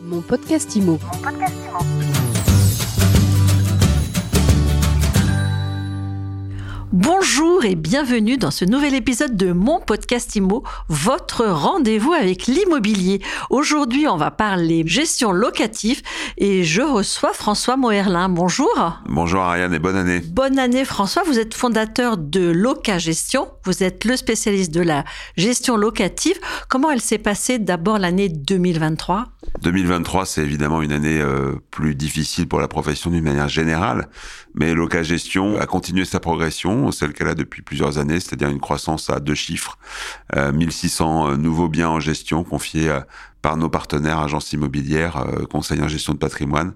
Mon podcast IMO. Bonjour et bienvenue dans ce nouvel épisode de mon podcast IMO, votre rendez-vous avec l'immobilier. Aujourd'hui, on va parler gestion locative et je reçois François Moerlin. Bonjour. Bonjour Ariane et bonne année. Bonne année François, vous êtes fondateur de Loca Gestion, vous êtes le spécialiste de la gestion locative. Comment elle s'est passée d'abord l'année 2023 2023, c'est évidemment une année euh, plus difficile pour la profession d'une manière générale, mais Loca Gestion a continué sa progression, celle qu'elle depuis plusieurs années, c'est-à-dire une croissance à deux chiffres, 1600 euh, nouveaux biens en gestion confiés à par nos partenaires agences immobilières, euh, conseils en gestion de patrimoine,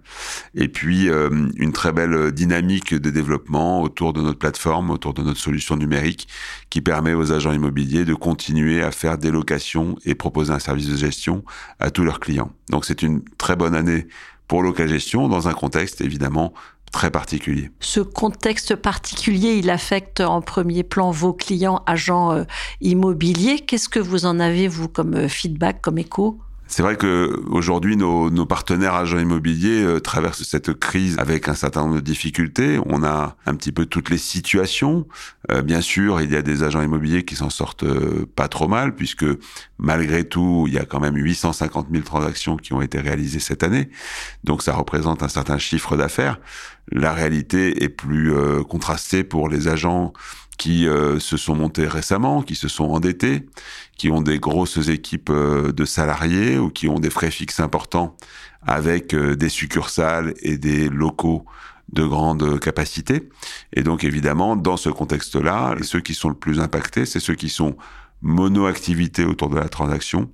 et puis euh, une très belle dynamique de développement autour de notre plateforme, autour de notre solution numérique, qui permet aux agents immobiliers de continuer à faire des locations et proposer un service de gestion à tous leurs clients. Donc c'est une très bonne année pour Gestion dans un contexte évidemment très particulier. Ce contexte particulier, il affecte en premier plan vos clients agents euh, immobiliers. Qu'est-ce que vous en avez, vous, comme feedback, comme écho? C'est vrai que aujourd'hui nos, nos, partenaires agents immobiliers euh, traversent cette crise avec un certain nombre de difficultés. On a un petit peu toutes les situations. Euh, bien sûr, il y a des agents immobiliers qui s'en sortent euh, pas trop mal puisque malgré tout, il y a quand même 850 000 transactions qui ont été réalisées cette année. Donc ça représente un certain chiffre d'affaires. La réalité est plus contrastée pour les agents qui euh, se sont montés récemment, qui se sont endettés, qui ont des grosses équipes euh, de salariés ou qui ont des frais fixes importants avec euh, des succursales et des locaux de grande capacité. Et donc évidemment, dans ce contexte-là, ceux qui sont le plus impactés, c'est ceux qui sont monoactivité autour de la transaction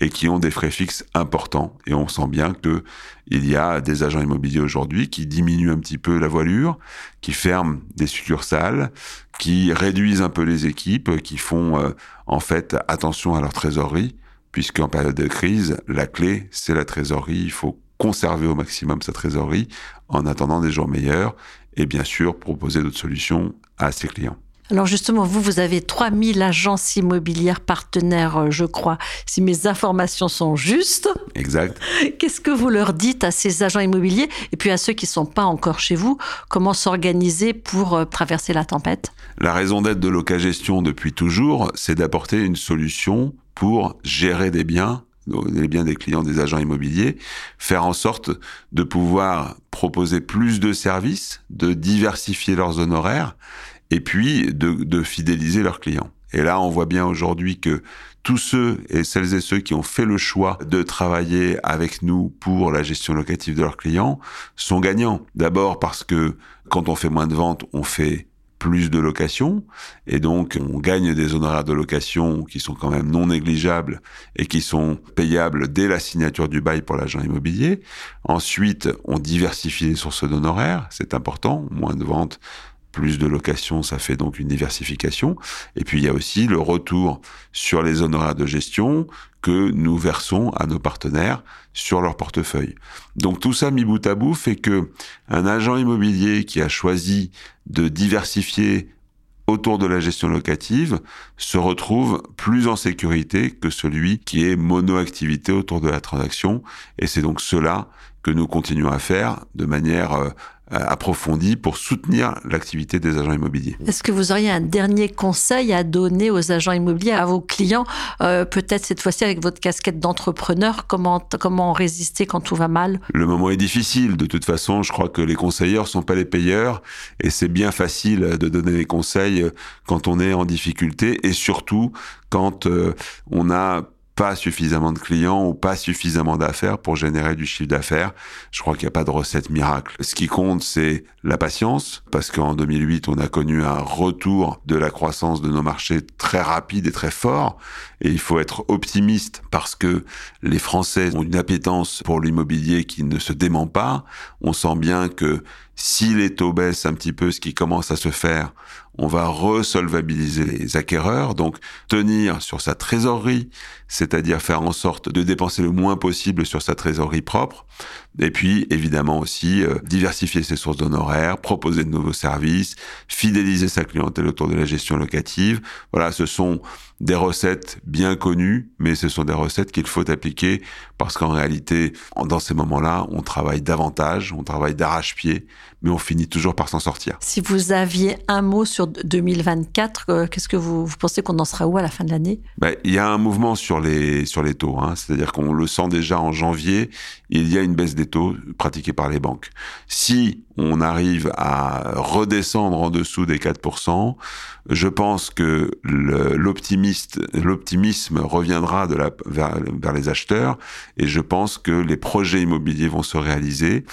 et qui ont des frais fixes importants. Et on sent bien que il y a des agents immobiliers aujourd'hui qui diminuent un petit peu la voilure, qui ferment des succursales, qui réduisent un peu les équipes, qui font euh, en fait attention à leur trésorerie, puisqu'en période de crise, la clé, c'est la trésorerie. Il faut conserver au maximum sa trésorerie en attendant des jours meilleurs et bien sûr proposer d'autres solutions à ses clients. Alors justement, vous, vous avez 3000 agences immobilières partenaires, euh, je crois, si mes informations sont justes. Exact. Qu'est-ce que vous leur dites à ces agents immobiliers et puis à ceux qui ne sont pas encore chez vous? Comment s'organiser pour euh, traverser la tempête? La raison d'être de Locagestion depuis toujours, c'est d'apporter une solution pour gérer des biens les biens des clients des agents immobiliers, faire en sorte de pouvoir proposer plus de services, de diversifier leurs honoraires et puis de, de fidéliser leurs clients. Et là, on voit bien aujourd'hui que tous ceux et celles et ceux qui ont fait le choix de travailler avec nous pour la gestion locative de leurs clients sont gagnants. D'abord parce que quand on fait moins de ventes, on fait plus de locations et donc on gagne des honoraires de location qui sont quand même non négligeables et qui sont payables dès la signature du bail pour l'agent immobilier. Ensuite, on diversifie les sources d'honoraires, c'est important, moins de ventes plus de locations, ça fait donc une diversification. Et puis il y a aussi le retour sur les honoraires de gestion que nous versons à nos partenaires sur leur portefeuille. Donc tout ça mis bout à bout fait que un agent immobilier qui a choisi de diversifier autour de la gestion locative se retrouve plus en sécurité que celui qui est monoactivité autour de la transaction. Et c'est donc cela que nous continuons à faire de manière euh, euh, approfondie pour soutenir l'activité des agents immobiliers. Est-ce que vous auriez un dernier conseil à donner aux agents immobiliers, à vos clients, euh, peut-être cette fois-ci avec votre casquette d'entrepreneur, comment, comment résister quand tout va mal? Le moment est difficile. De toute façon, je crois que les conseilleurs sont pas les payeurs et c'est bien facile de donner des conseils quand on est en difficulté et surtout quand euh, on a pas suffisamment de clients ou pas suffisamment d'affaires pour générer du chiffre d'affaires. Je crois qu'il n'y a pas de recette miracle. Ce qui compte, c'est la patience, parce qu'en 2008, on a connu un retour de la croissance de nos marchés très rapide et très fort. Et il faut être optimiste parce que les Français ont une appétence pour l'immobilier qui ne se dément pas. On sent bien que si les taux baissent un petit peu, ce qui commence à se faire, on va resolvabiliser les acquéreurs, donc tenir sur sa trésorerie, c'est-à-dire faire en sorte de dépenser le moins possible sur sa trésorerie propre, et puis évidemment aussi euh, diversifier ses sources d'honoraires, proposer de nouveaux services, fidéliser sa clientèle autour de la gestion locative. Voilà, ce sont des recettes bien connues, mais ce sont des recettes qu'il faut appliquer parce qu'en réalité, dans ces moments-là, on travaille davantage, on travaille d'arrache-pied, mais on finit toujours par s'en sortir. Si vous aviez un mot sur 2024, euh, qu'est-ce que vous, pensez qu'on en sera où à la fin de l'année? Ben, Il y a un mouvement sur les, sur les taux, hein. c'est-à-dire qu'on le sent déjà en janvier, il y a une baisse des taux pratiquée par les banques. Si on arrive à redescendre en dessous des 4%, je pense que l'optimisme reviendra de la, vers, vers les acheteurs et je pense que les projets immobiliers vont se réaliser.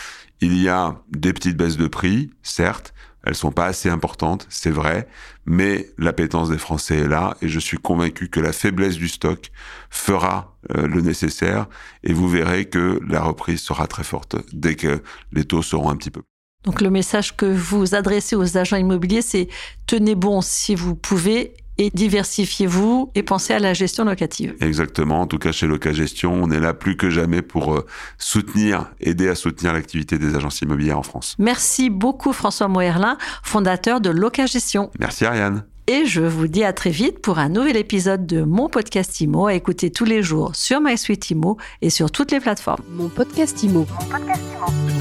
Il y a des petites baisses de prix, certes, elles sont pas assez importantes, c'est vrai, mais l'appétence des Français est là et je suis convaincu que la faiblesse du stock fera euh, le nécessaire et vous verrez que la reprise sera très forte dès que les taux seront un petit peu. Donc le message que vous adressez aux agents immobiliers, c'est tenez bon si vous pouvez et diversifiez-vous et pensez à la gestion locative. Exactement. En tout cas, chez Loca Gestion, on est là plus que jamais pour euh, soutenir, aider à soutenir l'activité des agences immobilières en France. Merci beaucoup François Moerlin, fondateur de Loca Gestion. Merci Ariane. Et je vous dis à très vite pour un nouvel épisode de mon podcast IMO à écouter tous les jours sur MySuite IMO et sur toutes les plateformes. Mon podcast IMO. Mon podcast IMO.